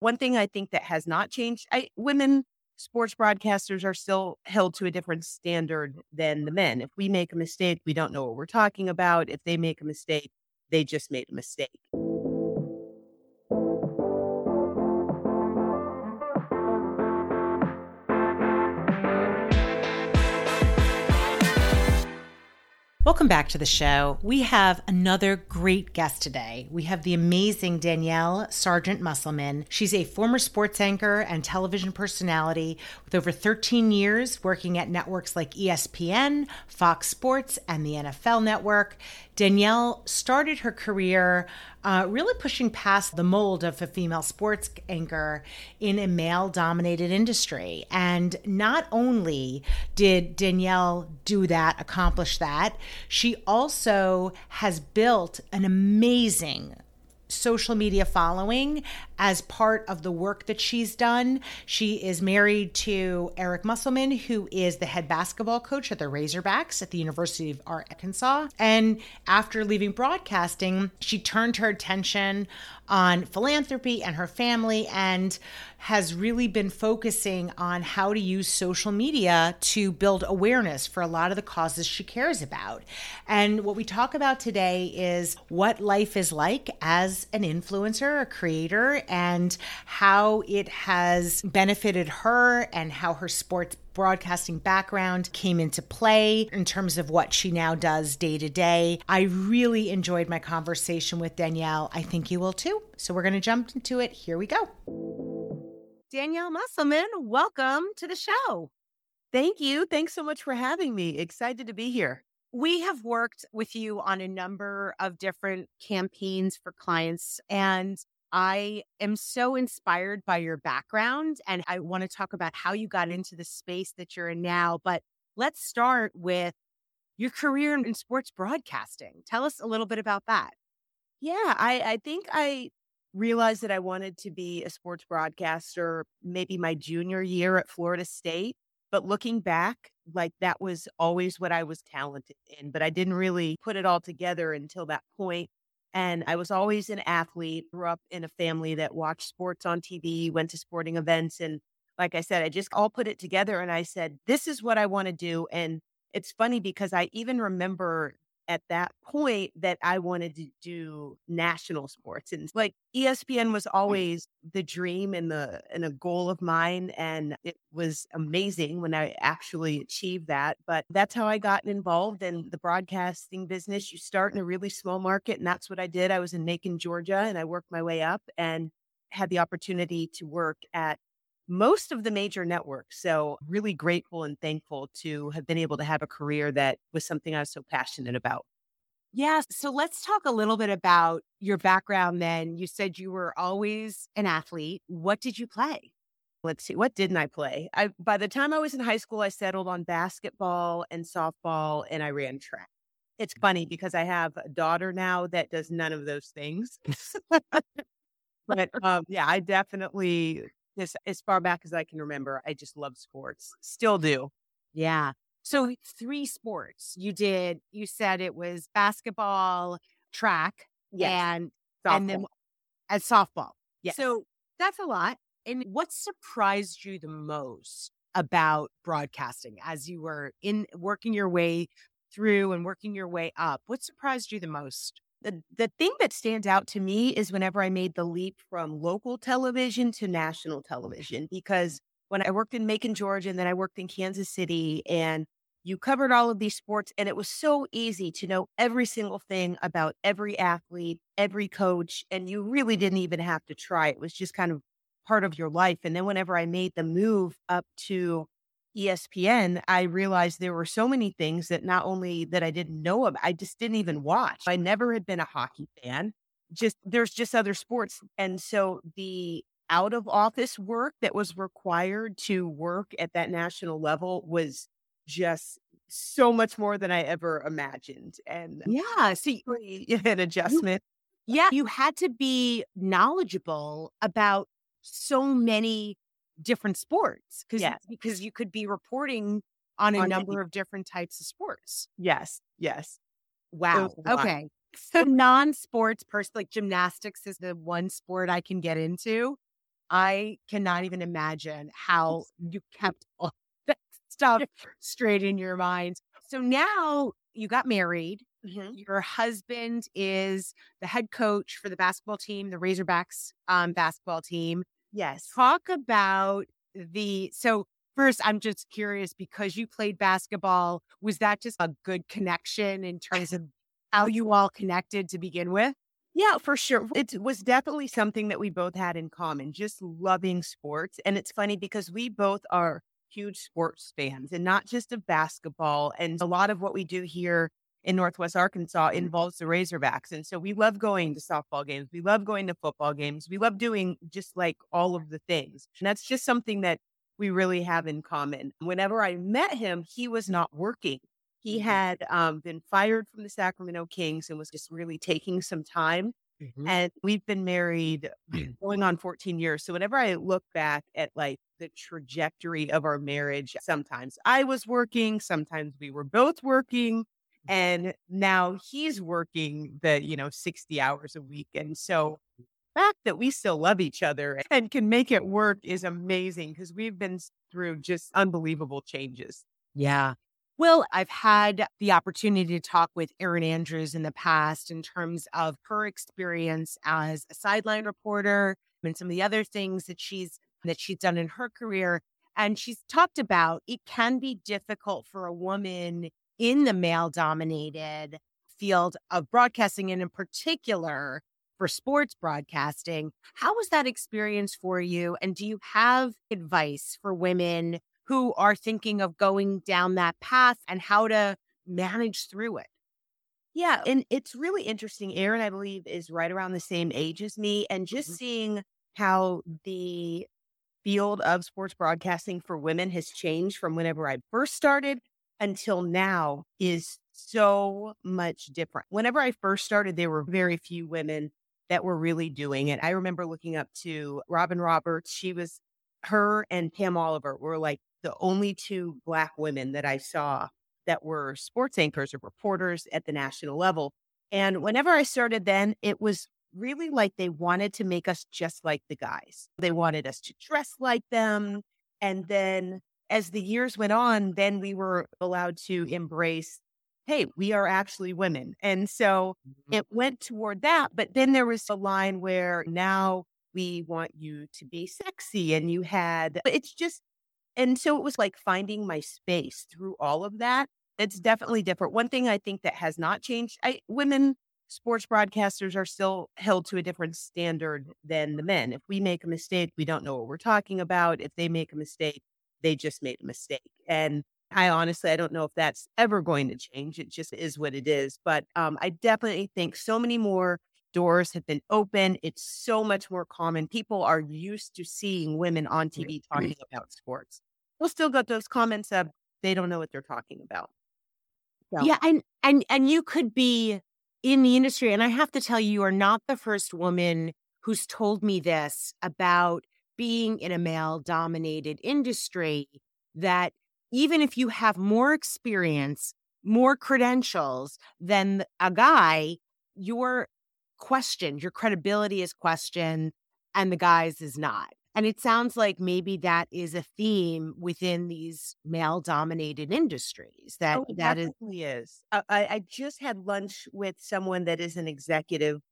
One thing I think that has not changed, I, women sports broadcasters are still held to a different standard than the mm-hmm. men. If we make a mistake, we don't know what we're talking about. If they make a mistake, they just made a mistake. Welcome back to the show. We have another great guest today. We have the amazing Danyelle Sargent Musselman. She's a former sports anchor and television personality with over 13 years working at networks like ESPN, Fox Sports, and the NFL Network. Danyelle started her career uh, really pushing past the mold of a female sports anchor in a male dominated industry. And not only did Danyelle do that, accomplish that, she also has built an amazing social media following as part of the work that she's done. She is married to Eric Musselman, who is the head basketball coach at the Razorbacks at the University of Arkansas. And after leaving broadcasting, she turned her attention on philanthropy and her family and has really been focusing on how to use social media to build awareness for a lot of the causes she cares about. And what we talk about today is what life is like as an influencer, a creator, and how it has benefited her and how her sports broadcasting background came into play in terms of what she now does day to day. I really enjoyed my conversation with Danyelle. I think you will too. So we're going to jump into it. Here we go. Danyelle Musselman, welcome to the show. Thank you. Thanks so much for having me. Excited to be here. We have worked with you on a number of different campaigns for clients, and I am so inspired by your background. And I want to talk about how you got into the space that you're in now. But let's start with your career in sports broadcasting. Tell us a little bit about that. Yeah, I, I think I realized that I wanted to be a sports broadcaster maybe my junior year at Florida State. But looking back, like that was always what I was talented in, but I didn't really put it all together until that point. And I was always an athlete, grew up in a family that watched sports on TV, went to sporting events. And like I said, I just all put it together and I said, this is what I want to do. And it's funny because I even remember at that point that I wanted to do national sports. And like ESPN was mm. always the dream and the and a goal of mine. And it was amazing when I actually achieved that. But that's how I got involved in the broadcasting business. You start in a really small market, and that's what I did. I was in Macon, Georgia, and I worked my way up and had the opportunity to work at most of the major networks. So, really grateful and thankful to have been able to have a career that was something I was so passionate about. Yeah. So, let's talk a little bit about your background then. You said you were always an athlete. What did you play? Let's see, what didn't I play? I by the time I was in high school, I settled on basketball and softball and I ran track. It's funny because I have a daughter now that does none of those things. but um, yeah, I definitely this as far back as I can remember, I just love sports. Still do. Yeah. So three sports. You did you said it was basketball, track, yes. and softball. and then as softball. Yes. So that's a lot. And what surprised you the most about broadcasting as you were in working your way through and working your way up? What surprised you the most? The, the thing that stands out to me is whenever I made the leap from local television to national television, because when I worked in Macon, Georgia, and then I worked in Kansas City, and you covered all of these sports, and it was so easy to know every single thing about every athlete, every coach, and you really didn't even have to try. It was just kind of part of your life. And then whenever I made the move up to ESPN, I realized there were so many things that not only that I didn't know about, I just didn't even watch. I never had been a hockey fan. Just there's just other sports. And so the out of office work that was required to work at that national level was just so much more than I ever imagined. And yeah, see an adjustment. You, yeah, you had to be knowledgeable about so many different sports because yes. because you could be reporting on a on number any. of different types of sports. Yes, yes. Wow. Okay. So non-sports person like gymnastics is the one sport I can get into. I cannot even imagine how you kept all that stuff straight in your mind. So now you got married. Mhm. Your husband is the head coach for the basketball team, the Razorbacks um, basketball team. Yes. Talk about the so first I'm just curious because you played basketball, was that just a good connection in terms of how you all connected to begin with? Yeah, for sure. It was definitely something that we both had in common, just loving sports. And it's funny because we both are huge sports fans and not just of basketball. And a lot of what we do here in Northwest Arkansas mm-hmm. involves the Razorbacks. And so we love going to softball games. We love going to football games. We love doing just like all of the things. And that's just something that we really have in common. Whenever I met him, he was not working. He mm-hmm. had um, been fired from the Sacramento Kings and was just really taking some time. Mm-hmm. And we've been married mm. going on 14 years. So whenever I look back at like the trajectory of our marriage, sometimes I was working, sometimes we were both working. And now he's working the, you know, 60 hours a week. And so the fact that we still love each other and can make it work is amazing because we've been through just unbelievable changes. Yeah. Well, I've had the opportunity to talk with Erin Andrews in the past in terms of her experience as a sideline reporter and some of the other things that she's that she's done in her career. And she's talked about it can be difficult for a woman in the male dominated field of broadcasting and in particular for sports broadcasting. How was that experience for you? And do you have advice for women who are thinking of going down that path and how to manage through it? Yeah. And it's really interesting. Erin, I believe, is right around the same age as me. And just Mhm. seeing how the field of sports broadcasting for women has changed from whenever I first started until now is so much different. Whenever I first started, there were very few women that were really doing it. I remember looking up to Robin Roberts. She was, her and Pam Oliver were like the only two Black women that I saw that were sports anchors or reporters at the national level. And whenever I started then, it was really like they wanted to make us just like the guys. They wanted us to dress like them. And then as the years went on, then we were allowed to embrace, hey, we are actually women. And so mm-hmm. it went toward that. But then there was a line where now we want you to be sexy. And you had, it's just, and so it was like finding my space through all of that. It's definitely different. One thing I think that has not changed, I, women sports broadcasters are still held to a different standard than the men. If we make a mistake, we don't know what we're talking about. If they make a mistake, they just made a mistake. And I honestly, I don't know if that's ever going to change. It just is what it is. But um, I definitely think so many more doors have been open. It's so much more common. People are used to seeing women on TV talking about sports. We'll still get those comments of they don't know what they're talking about. So- Yeah, and and and you could be in the industry and I have to tell you you are not the first woman who's told me this about being in a male dominated industry that even if you have more experience, more credentials than a guy, your questioned, your credibility is questioned and the guy's is not. And it sounds like maybe that is a theme within these male dominated industries that Oh, that is is. I I just had lunch with someone that is an executive,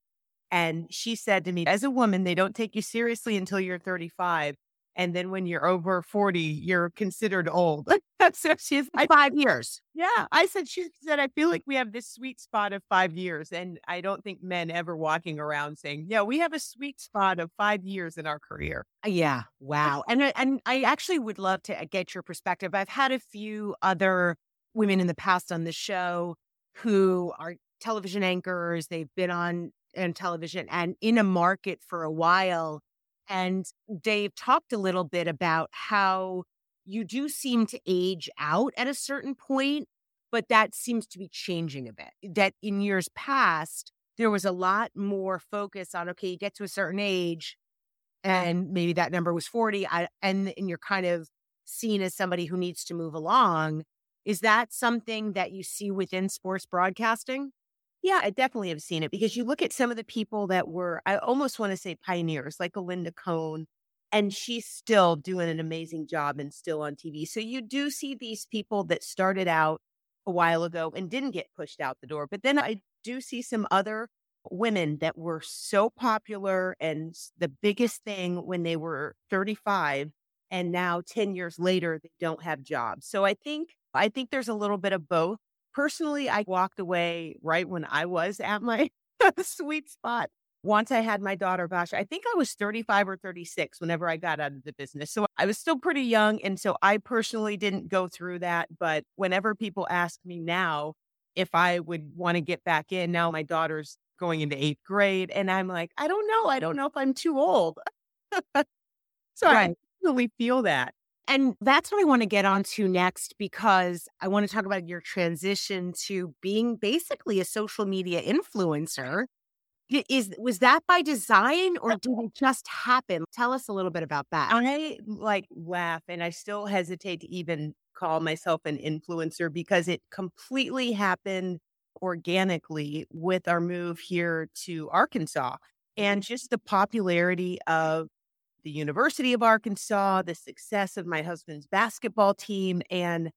and she said to me, as a woman, they don't take you seriously until you're 35. And then when you're over 40, you're considered old. so she's, I, five years. yeah, I said, she said, I feel like we have this sweet spot of five years. And I don't think men ever walking around saying, yeah, we have a sweet spot of five years in our career. Yeah. Wow. And I- and I actually would love to uh, get your perspective. I've had a few other women in the past on the show who are television anchors. They've been on on television and in a market for a while. And they've talked a little bit about how you do seem to age out at a certain point, but that seems to be changing a bit. That in years past, there was a lot more focus on, okay, you get to a certain age, and maybe that number was 40 I, and and you're kind of seen as somebody who needs to move along is that something that you see within sports broadcasting Yeah, I definitely have seen it because you look at some of the people that were, I almost want to say pioneers, like Linda Cohn and she's still doing an amazing job and still on TV. So you do see these people that started out a while ago and didn't get pushed out the door. But then I do see some other women that were so popular and the biggest thing when they were 35 and now 10 years later they don't have jobs. So I think I think there's a little bit of both. Personally, I walked away right when I was at my sweet spot once I had my daughter, gosh, I think I was 35 or 36 whenever I got out of the business. So I was still pretty young. And so I personally didn't go through that. But whenever people ask me now if I would want to get back in, now my daughter's going into eighth grade. And I'm like, I don't know. I don't know if I'm too old. so right. I really feel that. And that's what I want to get onto next because I want to talk about your transition to being basically a social media influencer is was that by design or did it just happen? Tell us a little bit about that. I like laugh and I still hesitate to even call myself an influencer because it completely happened organically with our move here to Arkansas and just the popularity of the University of Arkansas, the success of my husband's basketball team and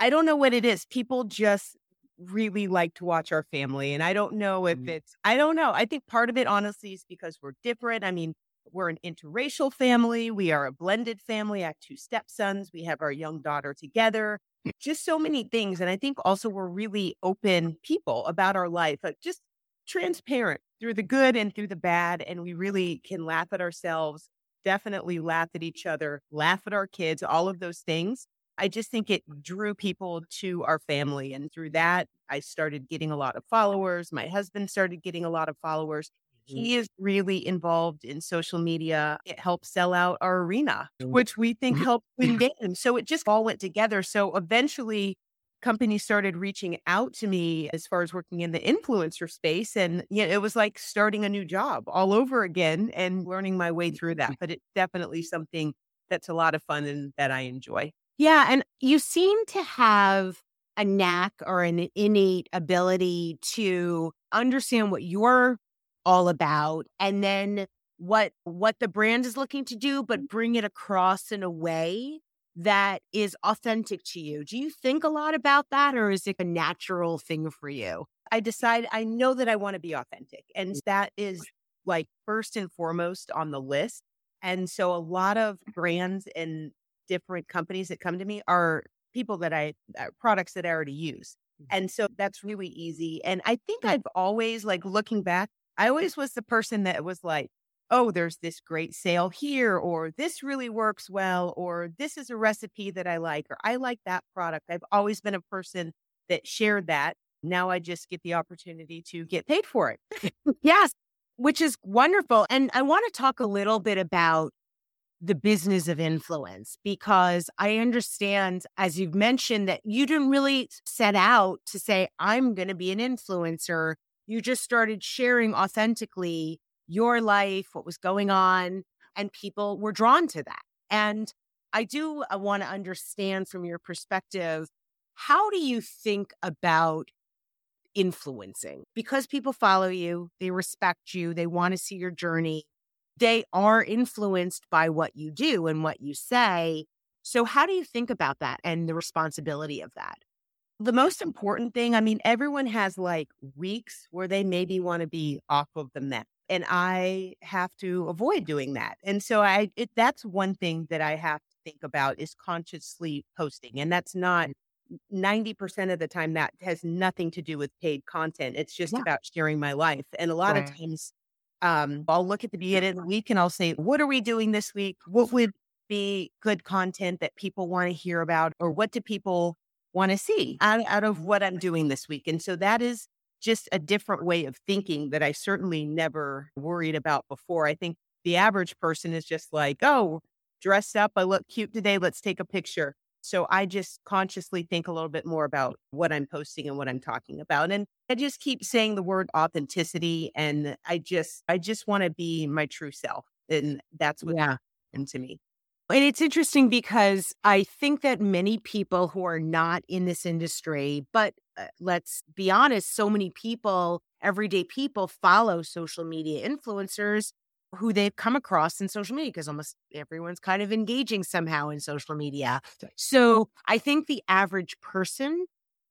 I don't know what it is. People just really like to watch our family. And I don't know if mm-hmm. it's, I don't know. I think part of it, honestly, is because we're different. I mean, we're an interracial family. We are a blended family. I have two stepsons. We have our young daughter together. Just so many things. And I think also we're really open people about our life, but just transparent through the good and through the bad. And we really can laugh at ourselves, definitely laugh at each other, laugh at our kids, all of those things. I just think it drew people to our family. And through that, I started getting a lot of followers. My husband started getting a lot of followers. Mm-hmm. He is really involved in social media. It helps sell out our arena, which we think mm-hmm. helped win games. So it just all went together. So eventually, companies started reaching out to me as far as working in the influencer space. And you know, it was like starting a new job all over again and learning my way through that. Mm-hmm. But it's definitely something that's a lot of fun and that I enjoy. Yeah. And you seem to have a knack or an innate ability to understand what you're all about and then what what the brand is looking to do but mm-hmm. bring it across in a way that is authentic to you. Do you think a lot about that or is it a natural thing for you? I decide I know that I want to be authentic and mm. that is like first and foremost on the list. And so a lot of brands and different companies that come to me are people that I uh, products that I already use. Mm. And so that's really easy. And I think I've always like looking back, I always was the person that was like, oh, there's this great sale here, or this really works well, or this is a recipe that I like, or I like that product. I've always been a person that shared that. Now I just get the opportunity to get paid for it. yes, which is wonderful. And I want to talk a little bit about the business of influence because I understand, as you've mentioned, that you didn't really set out to say, I'm going to be an influencer. You just started sharing authentically your life, what was going on, and people were drawn to that. And I do uh, want to understand from your perspective how do you think about influencing? Because people follow you, they respect you, they want to see your journey they are influenced by what you do and what you say. So, how do you think about that and the responsibility of that? The most important thing, I mean, everyone has like weeks where they maybe want to be off of the map. And I have to avoid doing that. And so I it, that's one thing that I have to think about is consciously posting. And that's not 90% mm. of the time that has nothing to do with paid content. It's just yeah. about sharing my life. And a lot right. of times um, I'll look at the beginning of the week and I'll say, what are we doing this week? What would be good content that people want to hear about? Or what do people want to see out, out of what I'm doing this week? And so that is just a different way of thinking that I certainly never worried about before. I think the average person is just like, oh, dressed up. I look cute today. Let's take a picture. So I just consciously think a little bit more about what I'm posting and what I'm talking about. And I just keep saying the word authenticity. And I just, I just want to be my true self. And that's what yeah. happened to me. And it's interesting because I think that many people who are not in this industry, but uh, let's be honest, so many people, everyday people follow social media influencers who they've come across in social media because almost everyone's kind of engaging somehow in social media. So I think the average person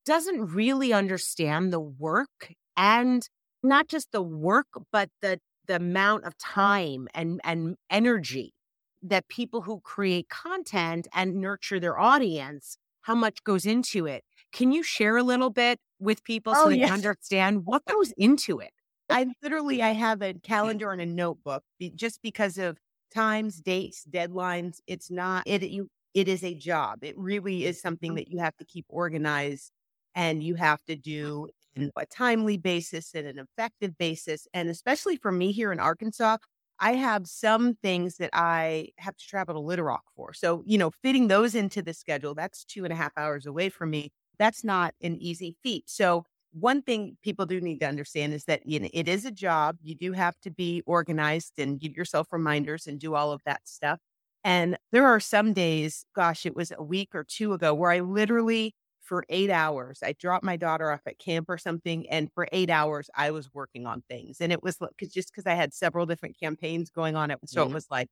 doesn't really understand the work and not just the work, but the the amount of time and and energy that people who create content and nurture their audience, how much goes into it. Can you share a little bit with people so oh, they yes. understand what goes into it? I literally I have a calendar and a notebook just because of times, dates, deadlines. It's not it you it is a job. It really is something mm-hmm. that you have to keep organized and you have to do in a timely basis and an effective basis. And especially for me here in Arkansas, I have some things that I have to travel to Little Rock for. So, you know, fitting those into the schedule, that's two and a half hours away from me. That's not an easy feat. So, one thing people do need to understand is that you know it is a job. You do have to be organized and give yourself reminders and do all of that stuff. And there are some days, gosh, it was a week or two ago where I literally for eight hours. I dropped my daughter off at camp or something, and for eight hours I was working on things. And it was because just because I had several different campaigns going on, it so mm-hmm. it was like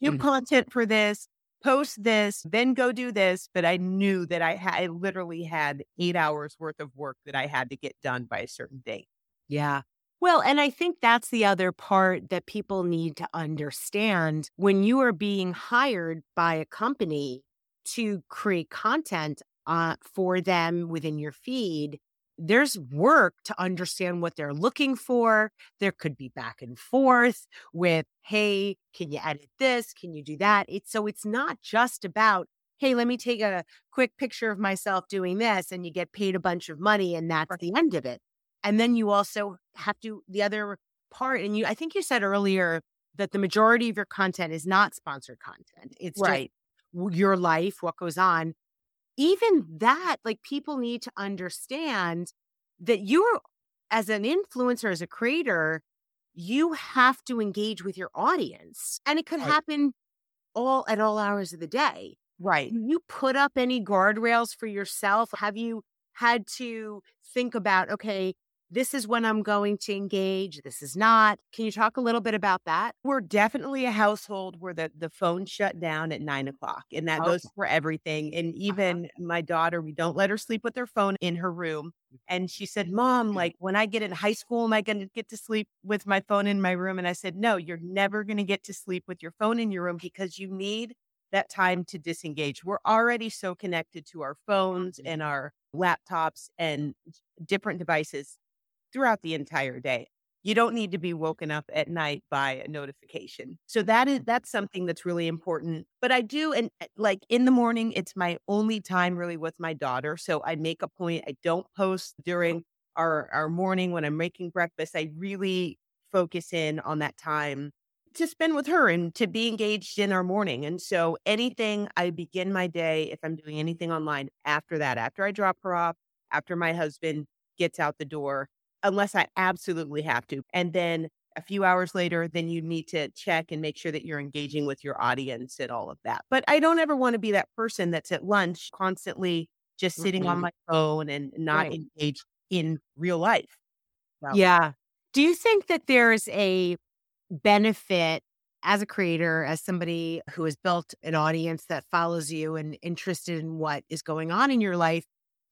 new mm-hmm. content for this, post this, then go do this. But I knew that I had I literally had eight hours worth of work that I had to get done by a certain date. Yeah. Well, and I think that's the other part that people need to understand when you are being hired by a company to create content uh, for them within your feed, there's work to understand what they're looking for. There could be back and forth with, hey, can you edit this? Can you do that? It's so it's not just about, hey, let me take a quick picture of myself doing this and you get paid a bunch of money and that's right. the end of it. And then you also have to the other part, and you I think you said earlier that the majority of your content is not sponsored content. It's right. your life, what goes on even that, like people need to understand that you're, as an influencer, as a creator, you have to engage with your audience. And it could right. happen all at all hours of the day. Right. You put up any guardrails for yourself? Have you had to think about, okay, this is when I'm going to engage. This is not. Can you talk a little bit about that? We're definitely a household where the, the phone shut down at nine o'clock, and that okay. goes for everything. And uh-huh. even uh-huh. my daughter, we don't let her sleep with her phone in her room. And she said, Mom, like when I get in high school, am I going to get to sleep with my phone in my room? And I said, No, you're never going to get to sleep with your phone in your room because you need that time to disengage. We're already so connected to our phones and our laptops and different devices throughout the entire day. You don't need to be woken up at night by a notification. So that is that's something that's really important. But I do and eh, like in the morning it's my only time really with my daughter. So I make a point I don't post during our our morning when I'm making breakfast. I really focus in on that time to spend with her and to be engaged in our morning. And so anything I begin my day, if I'm doing anything online after that, after I drop her off, after my husband gets out the door, unless I absolutely have to. And then a few hours later, then you need to check and make sure that you're engaging with your audience and all of that. But I don't ever want to be that person that's at lunch constantly just sitting mm-hmm. on my phone and not right. engaged in real life. So. Yeah. Do you think that there's a benefit as a creator, as somebody who has built an audience that follows you and interested in what is going on in your life?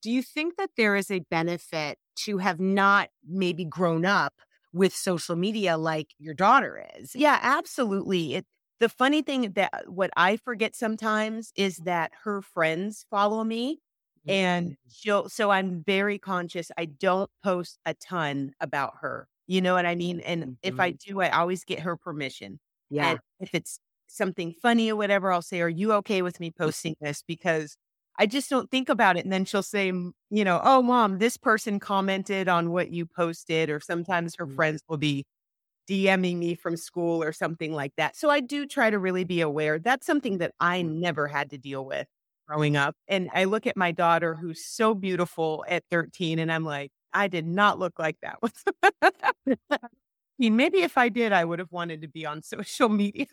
Do you think that there is a benefit to have not maybe grown up with social media like your daughter is? Yeah, absolutely. It, the funny thing that what I forget sometimes is that her friends follow me and mm-hmm. she'll so I'm very conscious I don't post a ton about her. You know what I mean? And mm-hmm. if I mm-hmm. do, I always get her permission. Yeah. And if it's something funny or whatever, I'll say, Are you okay with me posting this? Because I just don't think about it. And then she'll say, you know, oh, mom, this person commented on what you posted. Or sometimes her mm-hmm. friends will be DMing me from school or something like that. So I do try to really be aware. That's something that I never had to deal with growing up. And I look at my daughter, who's so beautiful at 13, and I'm like, I did not look like that. maybe if I did, I would have wanted to be on social media.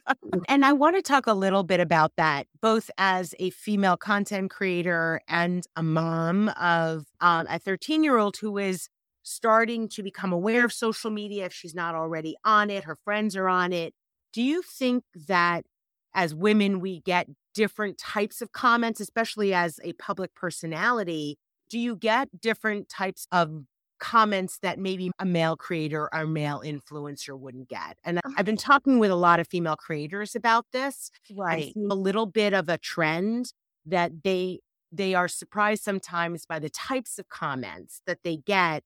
and I want to talk a little bit about that, both as a female content creator and a mom of um, a 13 year old who is starting to become aware of social media if she's not already on it, her friends are on it. Do you think that as women, we get different types of comments, especially as a public personality? Do you get different types of comments that maybe a male creator or male influencer wouldn't get. And I've been uh-huh. talking with a lot of female creators about this. Right. a little bit of a trend that they they are surprised sometimes by the types of comments that they get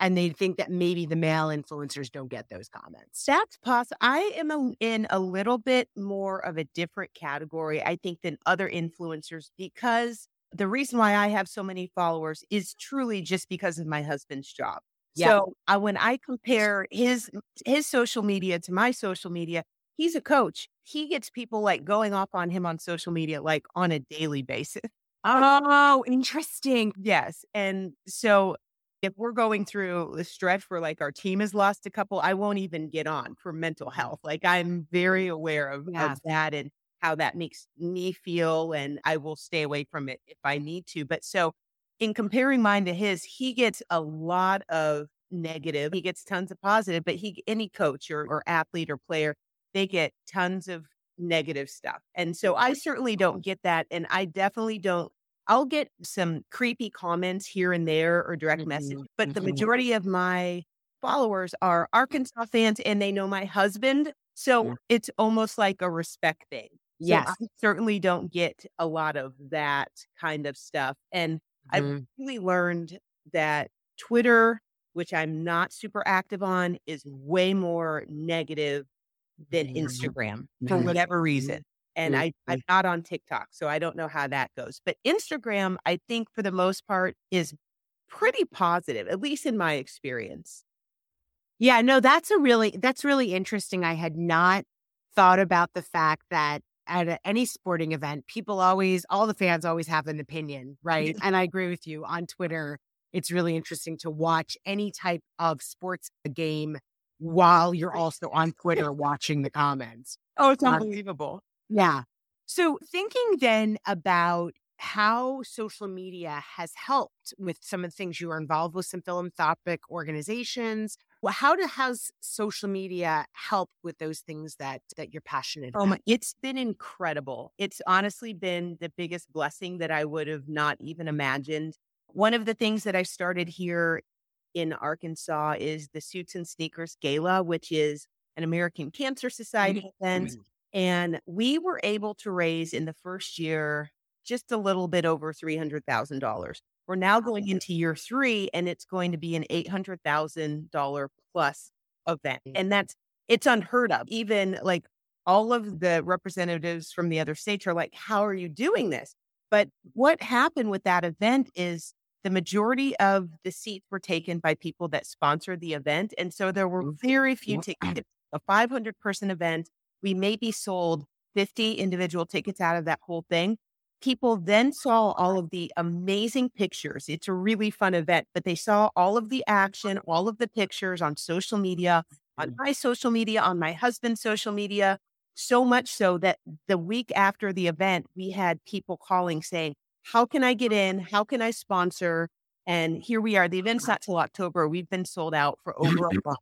and they think that maybe the male influencers don't get those comments. That's possible. I am a, in a little bit more of a different category, I think, than other influencers because the reason why I have so many followers is truly just because of my husband's job. Yeah. So uh, when I compare his his social media to my social media, he's a coach. He gets people like going off on him on social media like on a daily basis. Oh, interesting. Yes. And so if we're going through the stretch where like our team has lost a couple, I won't even get on for mental health. Like I'm very aware of, yeah. of that. And how that makes me feel and I will stay away from it if I need to. But so in comparing mine to his, he gets a lot of negative. He gets tons of positive, but he any coach or, or athlete or player, they get tons of negative stuff. And so I certainly don't get that. And I definitely don't I'll get some creepy comments here and there or direct mm-hmm. message, but the mm-hmm. majority of my followers are Arkansas fans and they know my husband. So yeah. it's almost like a respect thing. So yes. I certainly don't get a lot of that kind of stuff. And mm-hmm. I've really learned that Twitter, which I'm not super active on, is way more negative than mm-hmm. Instagram for mm-hmm. whatever reason. And I, I'm not on TikTok, so I don't know how that goes. But Instagram, I think for the most part, is pretty positive, at least in my experience. Yeah, no, that's a really that's really interesting. I had not thought about the fact that at any sporting event, people always, all the fans always have an opinion, right? and I agree with you on Twitter. It's really interesting to watch any type of sports game while you're also on Twitter watching the comments. Oh, it's unbelievable. Yeah. So, thinking then about how social media has helped with some of the things you are involved with, some philanthropic organizations. Well, how do, has social media help with those things that that you're passionate oh about? My, it's been incredible. It's honestly been the biggest blessing that I would have not even imagined. One of the things that I started here in Arkansas is the Suits and Sneakers Gala, which is an American Cancer Society mm-hmm. event. And we were able to raise in the first year just a little bit over $300,000. We're now going into year three, and it's going to be an $800,000 plus event. Mm. And that's, it's unheard of. Even like all of the representatives from the other states are like, how are you doing this? But what happened with that event is the majority of the seats were taken by people that sponsored the event. And so there were very few tickets. A 500 person event, we maybe sold 50 individual tickets out of that whole thing people then saw all of the amazing pictures. It's a really fun event, but they saw all of the action, all of the pictures on social media, on my social media, on my husband's social media. So much so that the week after the event, we had people calling saying, How can I get in? How can I sponsor? And here we are. The event's not till October. We've been sold out for over a month.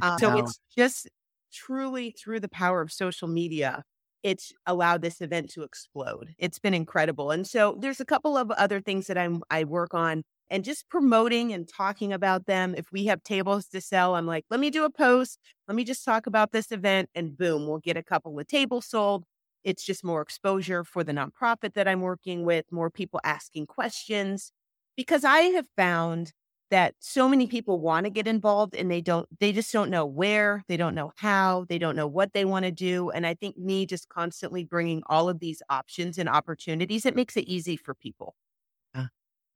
Uh, so it's just truly through the power of social media it's allowed this event to explode. It's been incredible. And so there's a couple of other things that I'm I work on and just promoting and talking about them. If we have tables to sell, I'm like, let me do a post. Let me just talk about this event and boom, we'll get a couple of tables sold. It's just more exposure for the nonprofit that I'm working with, more people asking questions because I have found that so many people want to get involved and they don't they just don't know where they don't know how they don't know what they want to do and i think me just constantly bringing all of these options and opportunities it makes it easy for people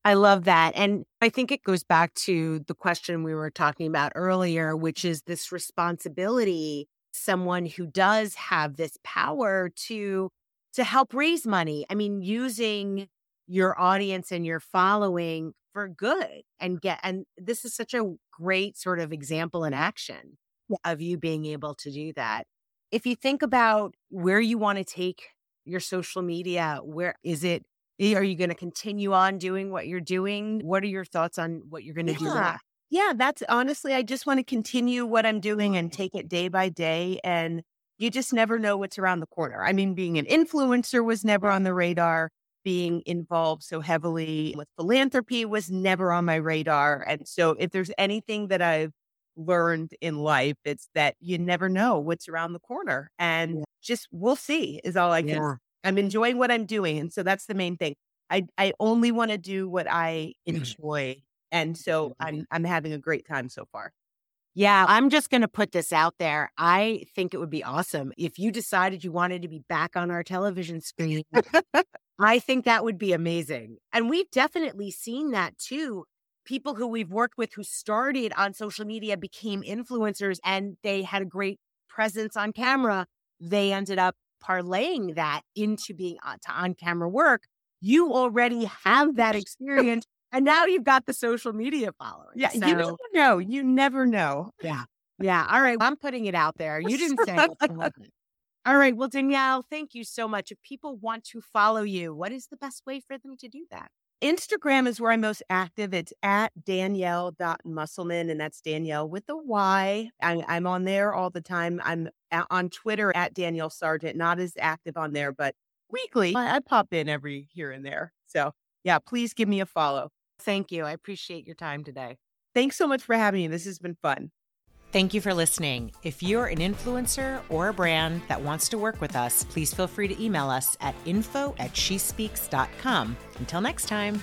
I love that. And I think it goes back to the question we were talking about earlier, which is this responsibility, someone who does have this power to to help raise money. I mean, using your audience and your following for good and get and this is such a great sort of example in action yeah. of you being able to do that if you think about where you want to take your social media where is it eh, are you going to continue on doing what you're doing what are your thoughts on what you're going to yeah. do next? yeah that's honestly i just want to continue what i'm doing and take it day by day and you just never know what's around the corner. I mean, being an influencer was never on the radar. Being involved so heavily with philanthropy was never on my radar. And so, if there's anything that I've learned in life, it's that you never know what's around the corner. And yeah. just we'll see is all I can. Yeah. I'm enjoying what I'm doing. And so that's the main thing. I, I only want to do what I enjoy. And so. I'm I'm having a great time so far. Yeah, I'm just going to put this out there. I think it would be awesome if you decided you wanted to be back on our television screen. I think that would be amazing. And we've definitely seen that too. People who we've worked with who started on social media became influencers and they had a great presence on camera. They ended up parlaying that into being on camera work. You already have that experience and now you've got the social media following. Yeah, so. you never know. You never know. Yeah. Yeah. All right. I'm putting it out there. You didn't say it. All right. Well, Danyelle, thank you so much. If people want to follow you, what is the best way for them to do that? Instagram is where I'm most active. It's at Danyelle.Musselman, and that's Danyelle with a Y. I, I'm on there all the time. I'm on Twitter at Danyelle Sargent, not as active on there, but weekly. I, I pop in every here and there. So, yeah, please give me a follow. Thank you. I appreciate your time today. Thanks so much for having me. This has been fun. Thank you for listening. If you're an influencer or a brand that wants to work with us, please feel free to email us at info at shespeaks.com. Until next time.